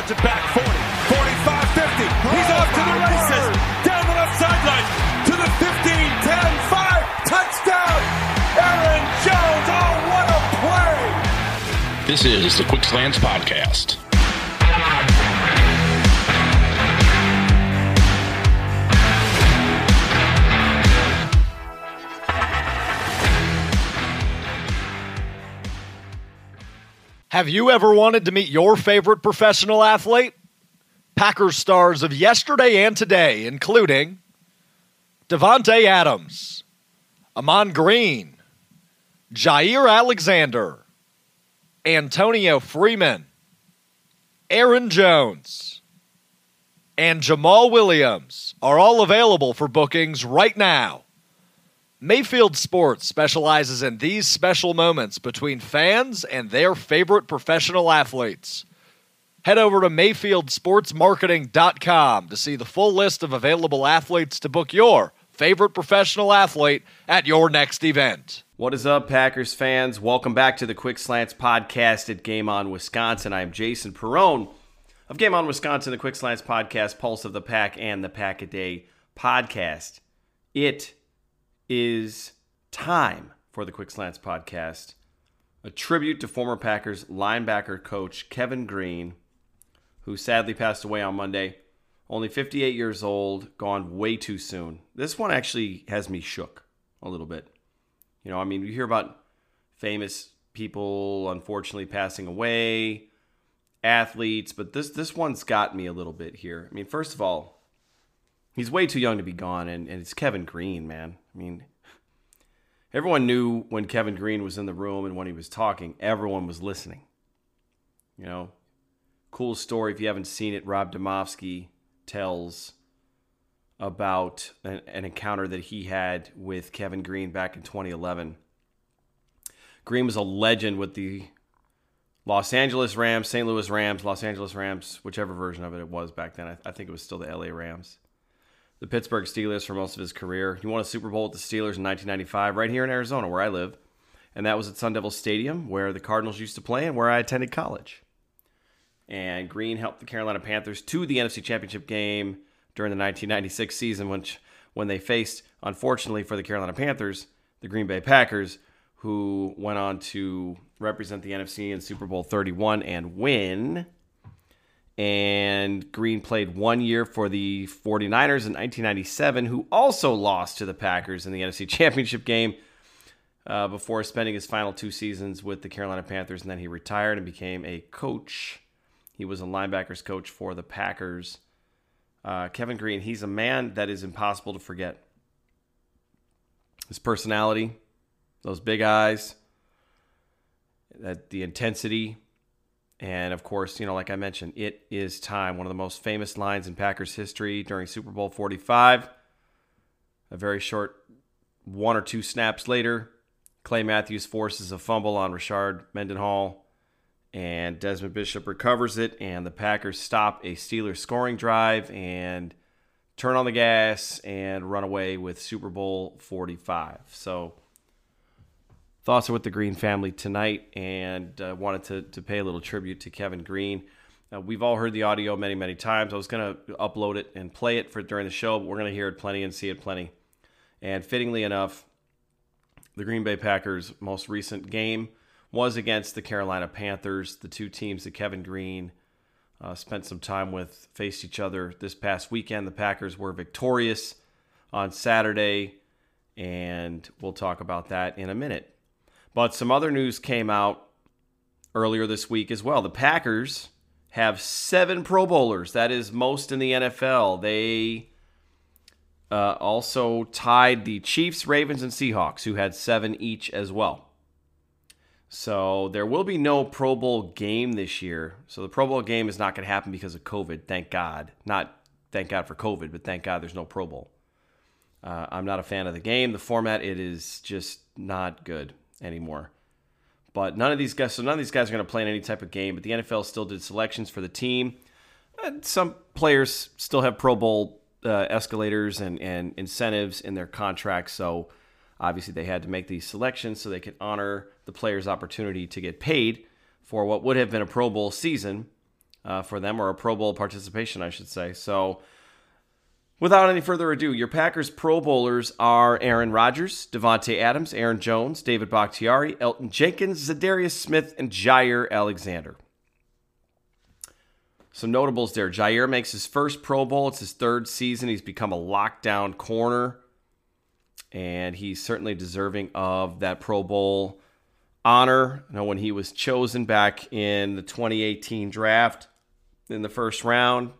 cuts it back 40, 45, 50. He's off to the races. Down the left sideline to the 15, 10, 5. Touchdown. Aaron Jones. Oh, what a play. This is the Quick Slants Podcast. Have you ever wanted to meet your favorite professional athlete? Packers stars of yesterday and today, including Davante Adams, Ahman Green, Jaire Alexander, Antonio Freeman, Aaron Jones, and Jamaal Williams are all available for bookings right now. Mayfield Sports specializes in these special moments between fans and their favorite professional athletes. Head over to MayfieldSportsMarketing.com to see the full list of available athletes to book your favorite professional athlete at your next event. What is up, Packers fans? Welcome back to the Quick Slants podcast at Game On Wisconsin. I am Jason Perrone of Game On Wisconsin, the Quick Slants podcast, Pulse of the Pack, and the Pack a Day podcast. It is time for the Quick Slants podcast, a tribute to former Packers linebacker coach Kevin Greene, who sadly passed away on Monday. Only 58 years old, gone way too soon. This one actually has me shook a little bit. You know, I mean, you hear about famous people unfortunately passing away, athletes, but this this one's got me a little bit here. I mean, first of all, he's way too young to be gone, and, and it's Kevin Greene, man. I mean, everyone knew when Kevin Greene was in the room and when he was talking, everyone was listening. You know, cool story. If you haven't seen it, Rob Demovsky tells about an, an encounter that he had with Kevin Greene back in 2011. Greene was a legend with the Los Angeles Rams, St. Louis Rams, Los Angeles Rams, whichever version of it it was back then. I, I think it was still the LA Rams the Pittsburgh Steelers for most of his career. He won a Super Bowl with the Steelers in 1995, right here in Arizona, where I live. And that was at Sun Devil Stadium, where the Cardinals used to play and where I attended college. And Greene helped the Carolina Panthers to the NFC Championship game during the 1996 season, which when they faced, unfortunately for the Carolina Panthers, the Green Bay Packers, who went on to represent the NFC in Super Bowl 31 and win and Greene played one year for the 49ers in 1997, who also lost to the Packers in the NFC Championship game uh, before spending his final two seasons with the Carolina Panthers. And then he retired and became a coach. He was a linebackers coach for the Packers. Uh, Kevin Greene, he's a man that is impossible to forget. His personality, those big eyes, that the intensity, and of course, you know, like I mentioned, it is time. One of the most famous lines in Packers history during Super Bowl 45. A very short one or two snaps later, Clay Matthews forces a fumble on Rashard Mendenhall, and Desmond Bishop recovers it, and the Packers stop a Steelers scoring drive and turn on the gas and run away with Super Bowl 45. So thoughts are with the Greene family tonight and uh, wanted to, to pay a little tribute to Kevin Greene. Uh, we've all heard the audio many, many times. I was going to upload it and play it for during the show, but we're going to hear it plenty and see it plenty. And fittingly enough, the Green Bay Packers' most recent game was against the Carolina Panthers. The two teams that Kevin Greene uh, spent some time with faced each other this past weekend. The Packers were victorious on Saturday, and we'll talk about that in a minute. But some other news came out earlier this week as well. The Packers have seven Pro Bowlers. That is most in the NFL. They uh, also tied the Chiefs, Ravens, and Seahawks, who had seven each as well. So there will be no Pro Bowl game this year. So the Pro Bowl game is not going to happen because of COVID. Thank God. Not thank God for COVID, but thank God there's no Pro Bowl. Uh, I'm not a fan of the game. The format it is just not good anymore. But none of these guys, so none of these guys are going to play in any type of game. But the NFL still did selections for the team. And some players still have Pro Bowl uh, escalators and, and incentives in their contracts. So obviously they had to make these selections so they could honor the player's opportunity to get paid for what would have been a Pro Bowl season uh, for them, or a Pro Bowl participation, I should say. So, without any further ado, your Packers Pro Bowlers are Aaron Rodgers, Davante Adams, Aaron Jones, David Bakhtiari, Elgton Jenkins, Za'Darius Smith, and Jaire Alexander. Some notables there. Jaire makes his first Pro Bowl. It's his third season. He's become a lockdown corner, and he's certainly deserving of that Pro Bowl honor. You know, when he was chosen back in the 2018 draft in the first round,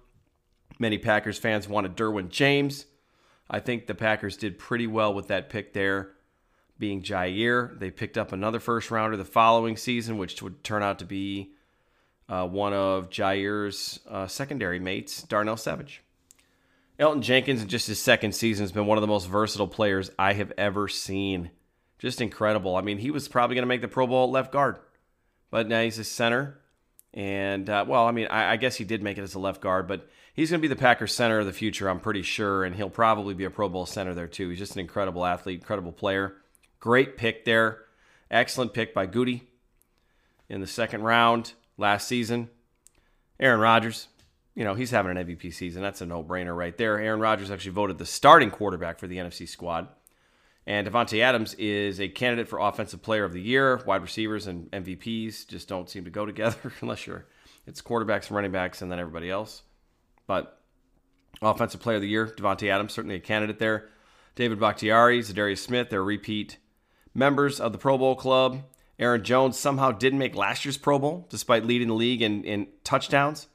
many Packers fans wanted Derwin James. I think the Packers did pretty well with that pick there, being Jaire. They picked up another first rounder the following season, which would turn out to be uh, one of Jaire's uh, secondary mates, Darnell Savage. Elgton Jenkins, in just his second season, has been one of the most versatile players I have ever seen. Just incredible. I mean, he was probably going to make the Pro Bowl left guard, but now he's a center. And, uh, well, I mean, I, I guess he did make it as a left guard, but he's going to be the Packers center of the future, I'm pretty sure. And he'll probably be a Pro Bowl center there, too. He's just an incredible athlete, incredible player. Great pick there. Excellent pick by Goody in the second round last season. Aaron Rodgers, you know, he's having an MVP season. That's a no brainer right there. Aaron Rodgers actually voted the starting quarterback for the NFC squad. And Davante Adams is a candidate for Offensive Player of the Year. Wide receivers and MVPs just don't seem to go together unless you're it's quarterbacks and running backs and then everybody else. But Offensive Player of the Year, Davante Adams certainly a candidate there. David Bakhtiari, Za'Darius Smith, they're repeat members of the Pro Bowl club. Aaron Jones somehow didn't make last year's Pro Bowl despite leading the league in, in touchdowns.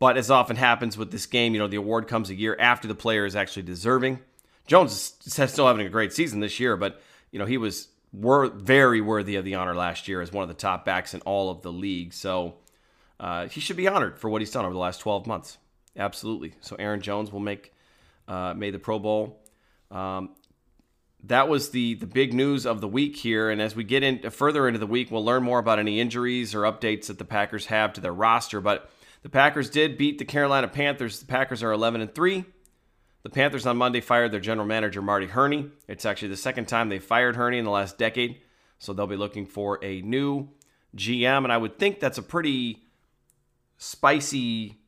But as often happens with this game, you know, the award comes a year after the player is actually deserving. Jones is still having a great season this year, but, you know, he was wor- very worthy of the honor last year as one of the top backs in all of the league. So uh, he should be honored for what he's done over the last 12 months. Absolutely. So Aaron Jones will make uh, made the Pro Bowl. Um, that was the the big news of the week here. And as we get in further into the week, we'll learn more about any injuries or updates that the Packers have to their roster. But the Packers did beat the Carolina Panthers. The Packers are 11 and three. The Panthers on Monday fired their general manager Marty Hurney. It's actually the second time they fired Herney in the last decade, so they'll be looking for a new GM. And I would think that's a pretty spicy,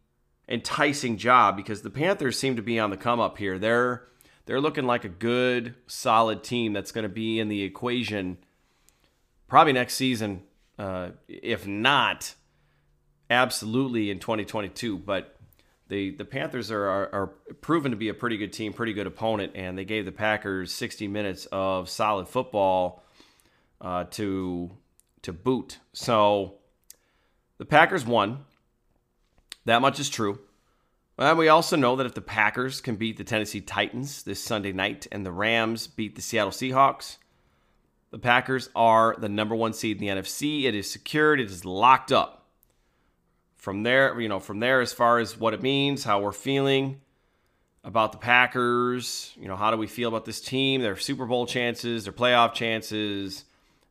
enticing job because the Panthers seem to be on the come up here. They're they're looking like a good, solid team that's going to be in the equation probably next season, uh, if not absolutely in 2022. But the the Panthers are, are, are proven to be a pretty good team, pretty good opponent, and they gave the Packers 60 minutes of solid football uh, to to boot. So the Packers won. That much is true. And we also know that if the Packers can beat the Tennessee Titans this Sunday night and the Rams beat the Seattle Seahawks, the Packers are the number one seed in the NFC. It is secured. It is locked up. From there, you know, from there, as far as what it means, how we're feeling about the Packers, you know, how do we feel about this team, their Super Bowl chances, their playoff chances,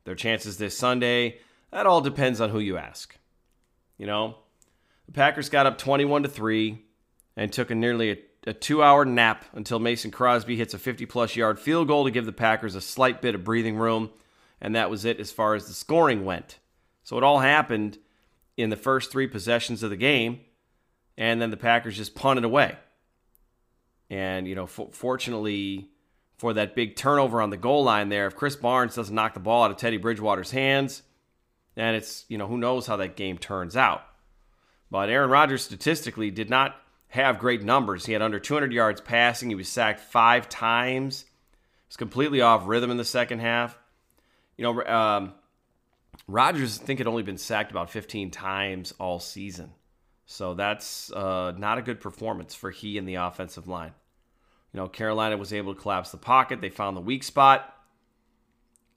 their chances this Sunday, that all depends on who you ask. You know, the Packers got up 21 to 3 and took a nearly a, a two hour nap until Mason Crosby hits a 50 plus yard field goal to give the Packers a slight bit of breathing room. And that was it as far as the scoring went. So it all happened in the first three possessions of the game. And then the Packers just punted away. And, you know, f- fortunately for that big turnover on the goal line there, if Krys Barnes doesn't knock the ball out of Teddy Bridgewater's hands, then it's, you know, who knows how that game turns out. But Aaron Rodgers statistically did not have great numbers. He had under 200 yards passing. He was sacked five times. He was completely off rhythm in the second half. You know, um, Rodgers, I think, had only been sacked about 15 times all season. So that's uh, not a good performance for he and the offensive line. You know, Carolina was able to collapse the pocket. They found the weak spot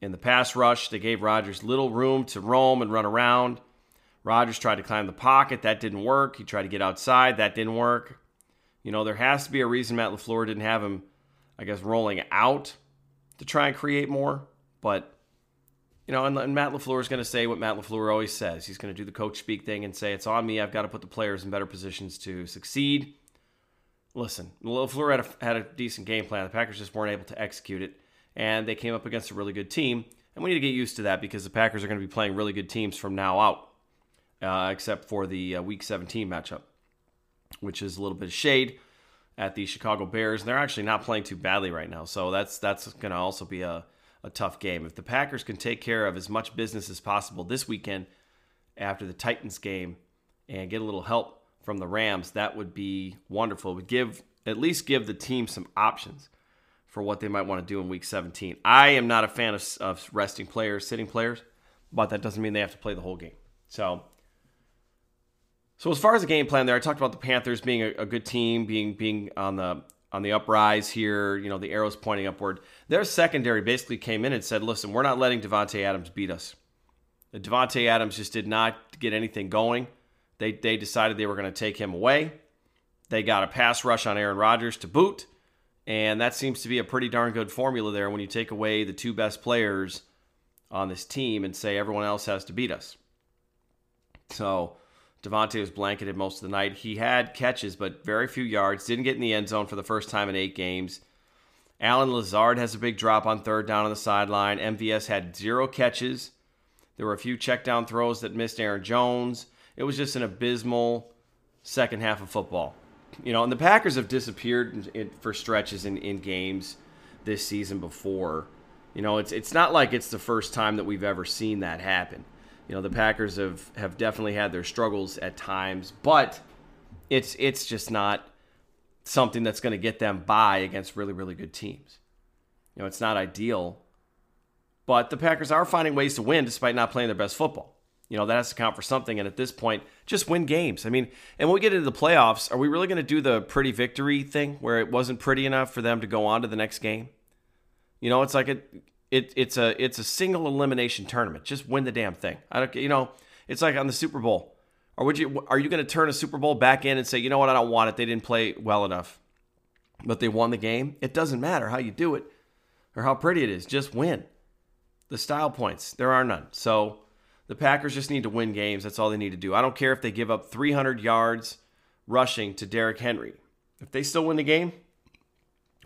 in the pass rush. They gave Rodgers little room to roam and run around. Rodgers tried to climb the pocket. That didn't work. He tried to get outside. That didn't work. You know, there has to be a reason Matt LaFleur didn't have him, I guess, rolling out to try and create more. But, you know, and, and Matt LaFleur is going to say what Matt LaFleur always says. He's going to do the coach speak thing and say, it's on me. I've got to put the players in better positions to succeed. Listen, LaFleur had a, had a decent game plan. The Packers just weren't able to execute it. And they came up against a really good team. And we need to get used to that because the Packers are going to be playing really good teams from now out uh, except for the uh, Week 17 matchup, which is a little bit of shade at the Chicago Bears. And they're actually not playing too badly right now, so that's that's going to also be a, a tough game. If the Packers can take care of as much business as possible this weekend after the Titans game and get a little help from the Rams, that would be wonderful. It would give at least give the team some options for what they might want to do in Week 17. I am not a fan of, of resting players, sitting players, but that doesn't mean they have to play the whole game. So, so as far as the game plan there, I talked about the Panthers being a, a good team, being being on the on the uprise here. You know, the arrows pointing upward. Their secondary basically came in and said, "Listen, we're not letting Davante Adams beat us." Davante Adams just did not get anything going. They they decided they were going to take him away. They got a pass rush on Aaron Rodgers to boot, and that seems to be a pretty darn good formula there when you take away the two best players on this team and say everyone else has to beat us. So Davante was blanketed most of the night. He had catches, but very few yards. Didn't get in the end zone for the first time in eight games. Allen Lazard has a big drop on third down on the sideline. MVS had zero catches. There were a few check down throws that missed Aaron Jones. It was just an abysmal second half of football. You know, and the Packers have disappeared in, in, for stretches in, in games this season before. You know, it's it's not like it's the first time that we've ever seen that happen. You know, the Packers have have definitely had their struggles at times, but it's it's just not something that's going to get them by against really really good teams. You know, it's not ideal, but the Packers are finding ways to win despite not playing their best football. You know, that has to count for something. And at this point, just win games. I mean, and when we get into the playoffs, are we really going to do the pretty victory thing where it wasn't pretty enough for them to go on to the next game? You know, it's like a, it, it's a it's a single elimination tournament. Just win the damn thing. I don't, you know, it's like on the Super Bowl. Or would you are you going to turn a Super Bowl back in and say, you know what, I don't want it. They didn't play well enough, but they won the game. It doesn't matter how you do it or how pretty it is. Just win. The style points there are none. So the Packers just need to win games. That's all they need to do. I don't care if they give up 300 yards rushing to Derrick Henry. If they still win the game,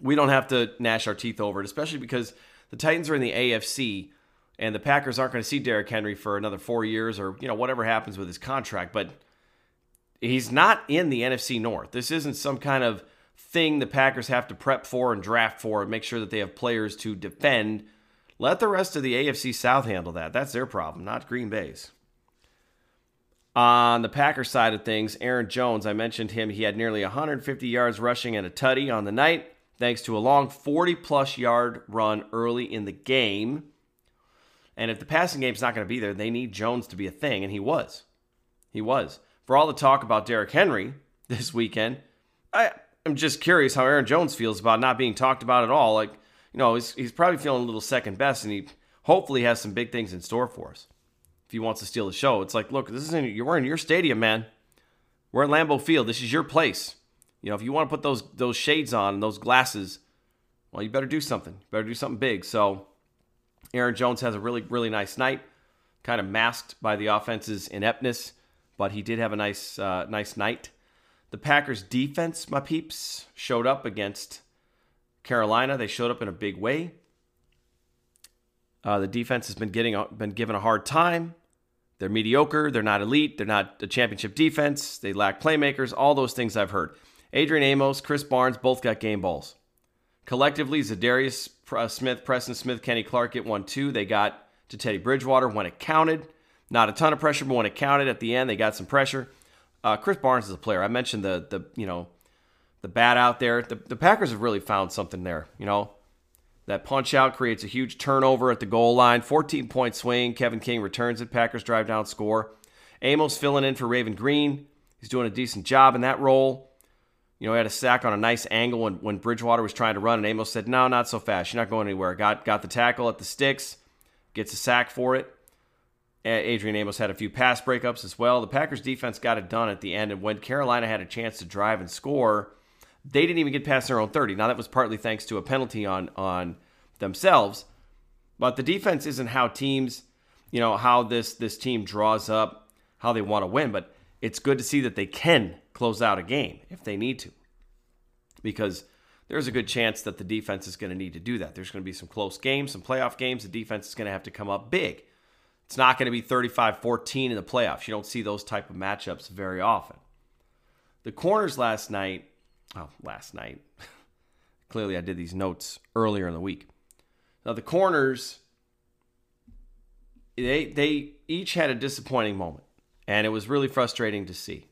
we don't have to gnash our teeth over it, especially because the Titans are in the AFC and the Packers aren't going to see Derrick Henry for another four years or, you know, whatever happens with his contract. But he's not in the NFC North. This isn't some kind of thing the Packers have to prep for and draft for and make sure that they have players to defend. Let the rest of the AFC South handle that. That's their problem, not Green Bay's. On the Packers side of things, Aaron Jones, I mentioned him. He had nearly 150 yards rushing and a tutty on the night thanks to a long 40 plus yard run early in the game. And if the passing game's not going to be there, they need Jones to be a thing, and he was. He was. For all the talk about Derrick Henry this weekend, I am just curious how Aaron Jones feels about not being talked about at all. Like, you know, he's, he's probably feeling a little second best, and he hopefully has some big things in store for us. If he wants to steal the show, it's like, look, this is in, you're in your stadium, man. We're at Lambeau Field. This is your place. You know, if you want to put those those shades on and those glasses, well, you better do something. You better do something big. So, Aaron Jones has a really really nice night, kind of masked by the offense's ineptness, but he did have a nice uh, nice night. The Packers defense, my peeps, showed up against Carolina. They showed up in a big way. Uh, the defense has been getting been given a hard time. They're mediocre. They're not elite. They're not a championship defense. They lack playmakers. All those things I've heard. Adrian Amos, Krys Barnes both got game balls. Collectively, Za'Darius uh, Smith, Preston Smith, Kenny Clark get one two. They got to Teddy Bridgewater when it counted. Not a ton of pressure, but when it counted at the end, they got some pressure. Uh, Krys Barnes is a player. I mentioned the the you know the bat out there. The, the Packers have really found something there. You know that punch out creates a huge turnover at the goal line. 14 point swing. Kevin King returns it. Packers drive down, score. Amos filling in for Raven Greene. He's doing a decent job in that role. You know, he had a sack on a nice angle when, when Bridgewater was trying to run, and Amos said, No, not so fast. You're not going anywhere. Got got the tackle at the sticks, gets a sack for it. Adrian Amos had a few pass breakups as well. The Packers defense got it done at the end, and when Carolina had a chance to drive and score, they didn't even get past their own 30. Now that was partly thanks to a penalty on on themselves, but the defense isn't how teams, you know, how this this team draws up, how they want to win, but it's good to see that they can close out a game if they need to. Because there's a good chance that the defense is going to need to do that. There's going to be some close games, some playoff games. The defense is going to have to come up big It's not going to be 35-14 in the playoffs. You don't see those type of matchups very often. The corners last night, oh, last night. Clearly I did these notes earlier in the week. Now the corners they they each had a disappointing moment and it was really frustrating to see.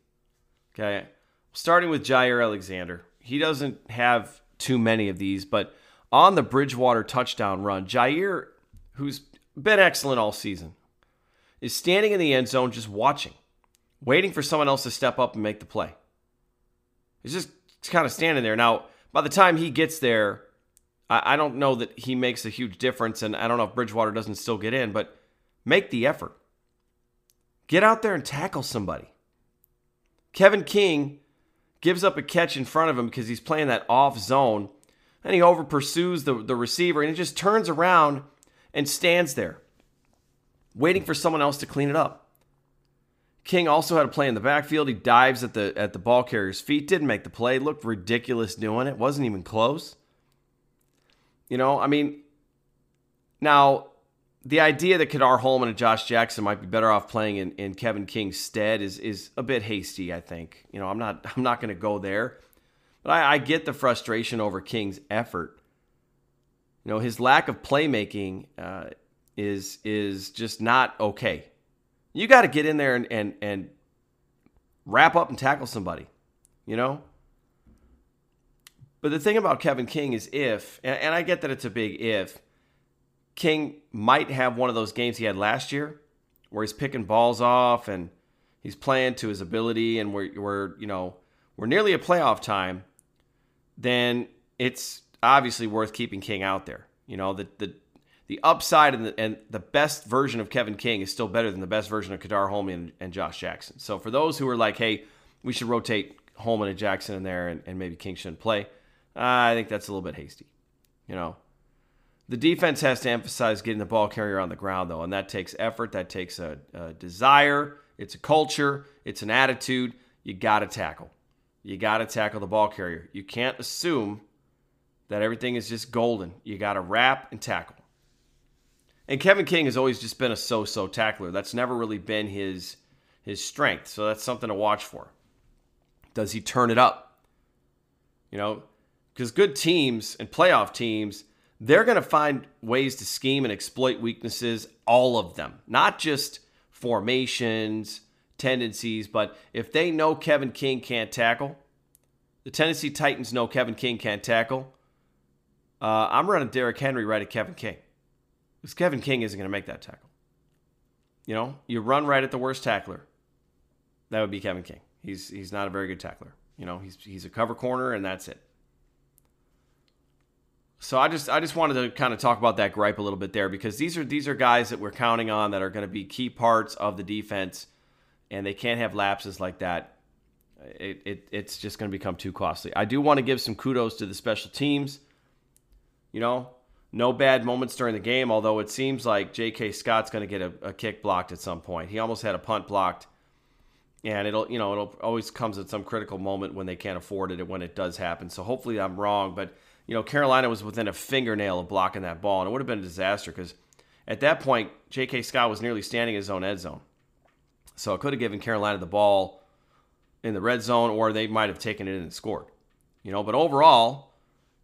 Okay? Starting with Jaire Alexander. He doesn't have too many of these, but on the Bridgewater touchdown run, Jaire, who's been excellent all season, is standing in the end zone just watching, waiting for someone else to step up and make the play. He's just kind of standing there. Now, by the time he gets there, I, don't know that he makes a huge difference, and I don't know if Bridgewater doesn't still get in, but make the effort. Get out there and tackle somebody. Kevin King gives up a catch in front of him because he's playing that off zone. And he over pursues the, the receiver and he just turns around and stands there, waiting for someone else to clean it up. King also had a play in the backfield. He dives at the at the ball carrier's feet. Didn't make the play. Looked ridiculous doing it. Wasn't even close. You know, I mean, now the idea that Ka'dar Hollman and Josh Jackson might be better off playing in, in Kevin King's stead is is a bit hasty. I think you know I'm not I'm not going to go there, but I, I, get the frustration over King's effort. You know his lack of playmaking uh, is is just not okay. You got to get in there and, and and wrap up and tackle somebody. You know. But the thing about Kevin King is if, and, and I get that it's a big if King might have one of those games he had last year where he's picking balls off and he's playing to his ability and we're, we're you know, we're nearly a playoff time, then it's obviously worth keeping King out there. You know, the, the, the upside and the, and the best version of Kevin King is still better than the best version of Ka'dar Hollman and, and Josh Jackson. So for those who are like, hey, we should rotate Hollman and Jackson in there and, and maybe King shouldn't play, uh, I think that's a little bit hasty. You know, the defense has to emphasize getting the ball carrier on the ground, though, and that takes effort. That takes a, a desire. It's a culture. It's an attitude. You got to tackle. You got to tackle the ball carrier. You can't assume that everything is just golden. You got to wrap and tackle. And Kevin King has always just been a so-so tackler. That's never really been his his strength. So that's something to watch for. Does he turn it up? You know, because good teams and playoff teams they're going to find ways to scheme and exploit weaknesses, all of them, not just formations, tendencies, but if they know Kevin King can't tackle, the Tennessee Titans know Kevin King can't tackle. Uh, I'm running Derrick Henry right at Kevin King because Kevin King isn't going to make that tackle. You know, you run right at the worst tackler. That would be Kevin King. He's he's not a very good tackler. You know, he's he's a cover corner and that's it. So I just I just wanted to kind of talk about that gripe a little bit there because these are these are guys that we're counting on that are going to be key parts of the defense, and they can't have lapses like that. It, it it's just going to become too costly. I do want to give some kudos to the special teams. You know, no bad moments during the game. Although it seems like J.K. Scott's going to get a, a kick blocked at some point. He almost had a punt blocked and it'll you know it'll always comes at some critical moment when they can't afford it and when it does happen so hopefully i'm wrong but you know, Carolina was within a fingernail of blocking that ball, and it would have been a disaster because at that point, J.K. Scott was nearly standing in his own end zone. So it could have given Carolina the ball in the red zone, or they might have taken it and scored. You know, but overall,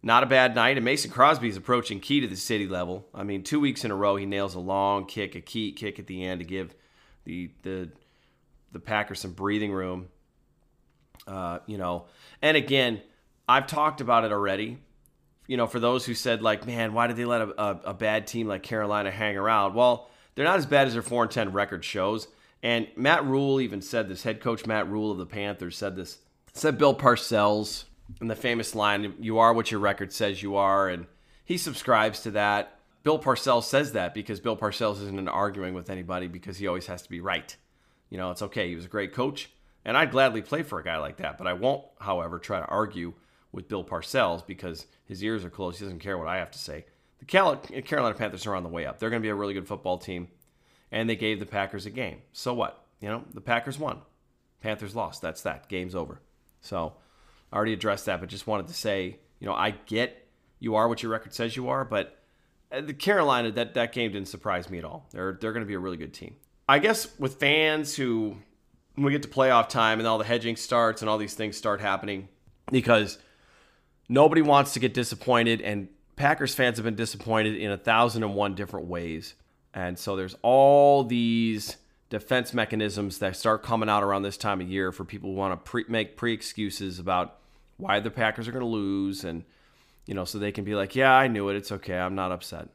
not a bad night. And Mason Crosby is approaching key to the city level. I mean, two weeks in a row, he nails a long kick, a key kick at the end to give the the the Packers some breathing room. Uh, you know, and again, I've talked about it already you know, for those who said like, man, why did they let a, a, a, bad team like Carolina hang around? Well, they're not as bad as their four and ten record shows. And Matt Rhule even said this. Head coach Matt Rhule of the Panthers said this. Said Bill Parcells in the famous line, "You are what your record says you are," and he subscribes to that. Bill Parcells says that because Bill Parcells isn't arguing with anybody because he always has to be right. You know, it's okay. He was a great coach, and I'd gladly play for a guy like that. But I won't, however, try to argue with Bill Parcells because his ears are closed. He doesn't care what I have to say. The Carolina Panthers are on the way up. They're going to be a really good football team, and they gave the Packers a game. So what? You know, the Packers won. Panthers lost. That's that. Game's over. So I already addressed that, but just wanted to say, you know, I get you are what your record says you are, but uh, the Carolina that that game didn't surprise me at all. They're they're going to be a really good team. I guess with fans who when we get to playoff time and all the hedging starts and all these things start happening because nobody wants to get disappointed and Packers fans have been disappointed in a thousand and one different ways. And so there's all these defense mechanisms that start coming out around this time of year for people who want to pre- make pre excuses about why the Packers are going to lose. And, you know, so they can be like, yeah, I knew it. It's okay. I'm not upset.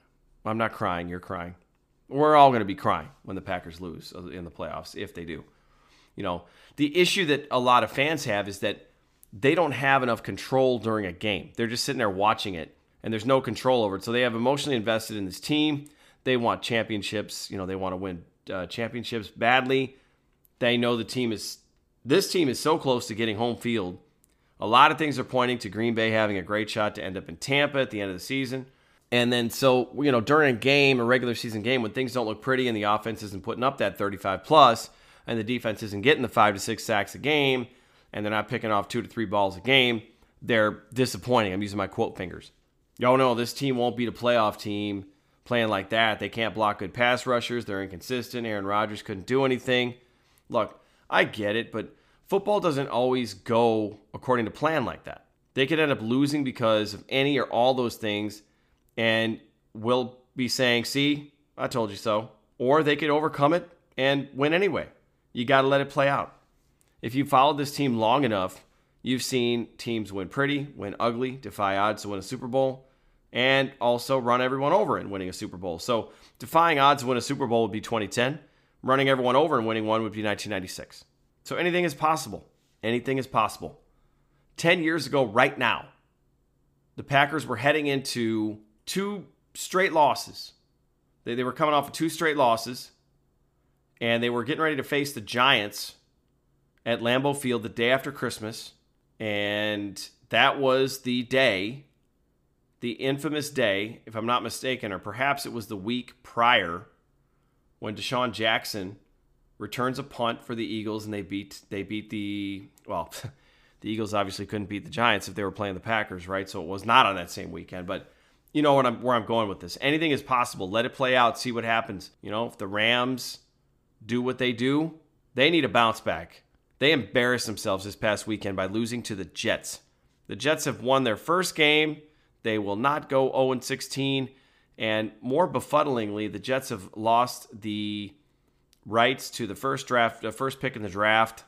I'm not crying. You're crying. We're all going to be crying when the Packers lose uh, in the playoffs, if they do. You know, the issue that a lot of fans have is that they don't have enough control during a game. They're just sitting there watching it and there's no control over it. So they have emotionally invested in this team. They want championships. You know, they want to win uh, championships badly. They know the team is this team is so close to getting home field. A lot of things are pointing to Green Bay having a great shot to end up in Tampa at the end of the season. And then, so, you know, during a game, a regular season game, when things don't look pretty and the offense isn't putting up that 35 plus, and the defense isn't getting the five to six sacks a game, and they're not picking off two to three balls a game, they're disappointing. I'm using my quote fingers. Y'all know this team won't beat a playoff team playing like that. They can't block good pass rushers. They're inconsistent. Aaron Rodgers couldn't do anything. Look, I get it, but football doesn't always go according to plan like that. They could end up losing because of any or all those things, and we'll be saying, see, I told you so. Or they could overcome it and win anyway. You got to let it play out. If you followed this team long enough, you've seen teams win pretty, win ugly, defy odds to win a Super Bowl, and also run everyone over in winning a Super Bowl. So defying odds to win a Super Bowl would be 2010. Running everyone over and winning one would be 1996. So anything is possible. Anything is possible. 10 years ago, right now, the Packers were heading into two straight losses. They, they were coming off of two straight losses and they were getting ready to face the Giants at Lambeau Field the day after Christmas. And that was the day, the infamous day, if I'm not mistaken, or perhaps it was the week prior when DeSean Jackson returns a punt for the Eagles and they beat they beat the well, the Eagles obviously couldn't beat the Giants if they were playing the Packers, right? So it was not on that same weekend, but you know I'm where I'm going with this. Anything is possible. Let it play out, see what happens. You know, if the Rams do what they do, they need a bounce back. They embarrassed themselves this past weekend by losing to the Jets. The Jets have won their first game. They will not go 0 16. And more befuddlingly, the Jets have lost the rights to the first draft, the first pick in the draft.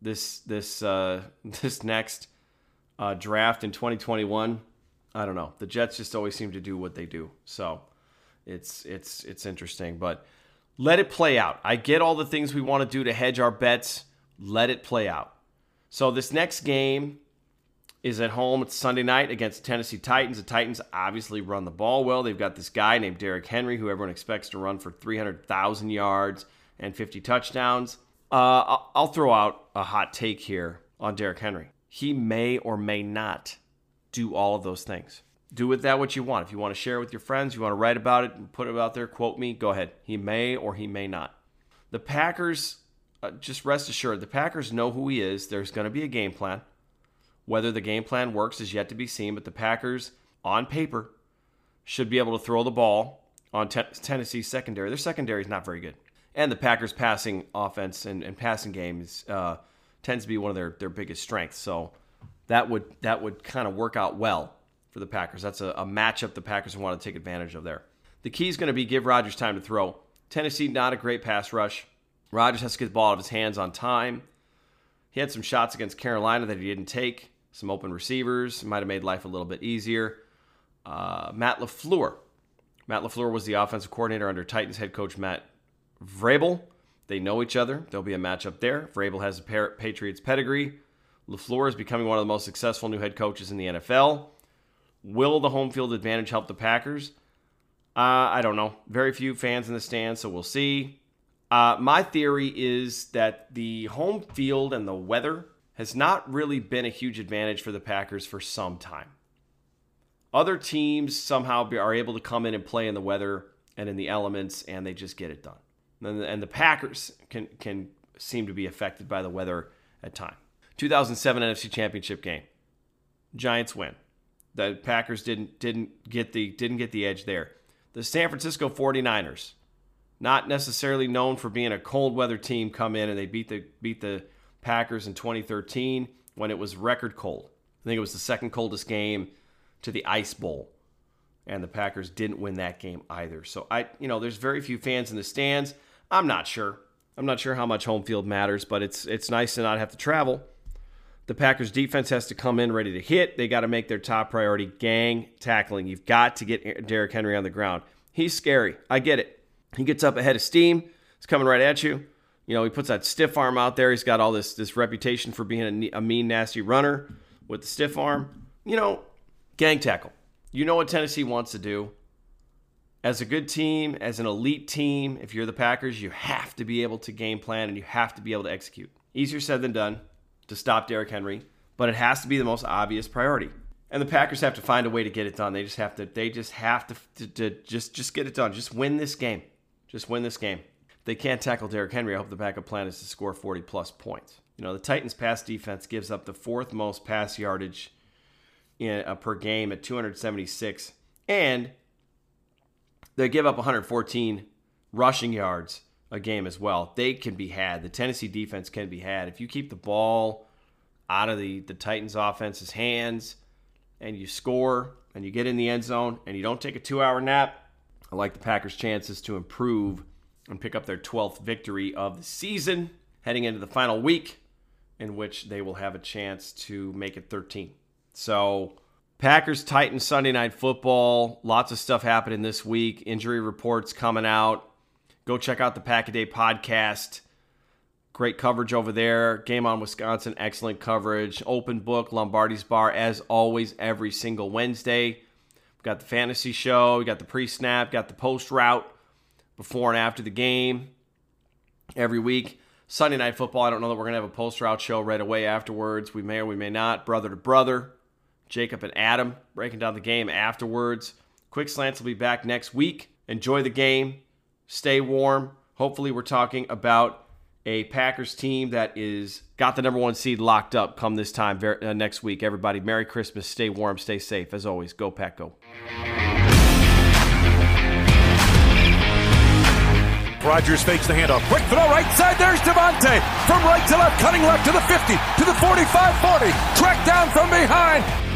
This this uh, this next uh, draft in 2021. I don't know. The Jets just always seem to do what they do. So it's it's it's interesting, but let it play out. I get all the things we want to do to hedge our bets. Let it play out. So this next game is at home. It's Sunday night against the Tennessee Titans. The Titans obviously run the ball well. They've got this guy named Derrick Henry, who everyone expects to run for 300,000 yards and 50 touchdowns. Uh, I'll throw out a hot take here on Derrick Henry. He may or may not do all of those things. Do with that what you want. If you want to share it with your friends, you want to write about it and put it out there, quote me, go ahead. He may or he may not. The Packers, uh, just rest assured, the Packers know who he is. There's going to be a game plan. Whether the game plan works is yet to be seen, but the Packers, on paper, should be able to throw the ball on te- Tennessee's secondary. Their secondary is not very good. And the Packers' passing offense and, and passing game is, uh, tends to be one of their, their biggest strengths. So that would that would kind of work out well for the Packers. That's a, a matchup the Packers want to take advantage of there. The key is going to be give Rodgers time to throw. Tennessee, not a great pass rush. Rodgers has to get the ball out of his hands on time. He had some shots against Carolina that he didn't take, some open receivers. Might have made life a little bit easier. Uh, Matt LaFleur. Matt LaFleur was the offensive coordinator under Titans head coach Matt Vrabel. They know each other. There'll be a matchup there. Vrabel has a Patriots pedigree. LaFleur is becoming one of the most successful new head coaches in the NFL. Will the home field advantage help the Packers? Uh, I don't know. Very few fans in the stands, so we'll see. Uh, my theory is that the home field and the weather has not really been a huge advantage for the Packers for some time. Other teams somehow are able to come in and play in the weather and in the elements, and they just get it done. And the, and the Packers can can seem to be affected by the weather at time. 2007 NFC Championship game. Giants win. The Packers didn't didn't get the didn't get the edge there. The San Francisco 49ers, not necessarily known for being a cold weather team, come in and they beat the beat the Packers in 2013 when it was record cold. I think it was the second coldest game to the Ice Bowl. And the Packers didn't win that game either. So I, you know, there's very few fans in the stands. I'm not sure. I'm not sure how much home field matters, but it's it's nice to not have to travel. The Packers defense has to come in ready to hit. They got to make their top priority gang tackling. You've got to get Derrick Henry on the ground. He's scary. I get it. He gets up ahead of steam. He's coming right at you. You know, he puts that stiff arm out there. He's got all this this reputation for being a, a mean, nasty runner with the stiff arm. You know, gang tackle. You know what Tennessee wants to do. As a good team, as an elite team, if you're the Packers, you have to be able to game plan and you have to be able to execute. Easier said than done to stop Derrick Henry, but it has to be the most obvious priority. And the Packers have to find a way to get it done. They just have to. They just have to, to, to just just get it done. Just win this game. Just win this game. If they can't tackle Derrick Henry. I hope the backup plan is to score 40 plus points. You know, the Titans' pass defense gives up the fourth most pass yardage in, uh, per game at 276, and they give up 114 rushing yards a game as well. They can be had. The Tennessee defense can be had. If you keep the ball out of the, the Titans offense's hands and you score and you get in the end zone and you don't take a two hour nap, I like the Packers' chances to improve and pick up their 12th victory of the season heading into the final week in which they will have a chance to make it 13. So Packers Titans Sunday night football. Lots of stuff happening this week. Injury reports coming out. Go check out the Pack a Day podcast. Great coverage over there. Game on Wisconsin, excellent coverage. Open book, Lombardi's Bar, as always, every single Wednesday. Got the fantasy show, we got the pre snap, got the post route before and after the game every week. Sunday night football, I don't know that we're going to have a post route show right away afterwards. We may or we may not. Brother to brother. Jacob and Adam breaking down the game afterwards. Quick Slants will be back next week. Enjoy the game. Stay warm. Hopefully, we're talking about a Packers team that is got the number one seed locked up come this time uh, next week. Everybody, Merry Christmas. Stay warm. Stay safe. As always, go Pack Go. Rodgers fakes the handoff. Quick throw right side. There's Davante. From right to left, cutting left to the 50, to the 45 40. Track down from behind.